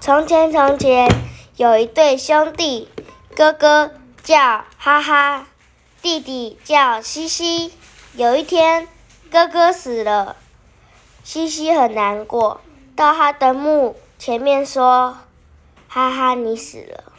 从前从前有一对兄弟哥哥叫哈哈弟弟叫西西。有一天哥哥死了西西很难过到他的墓前面说哈哈你死了。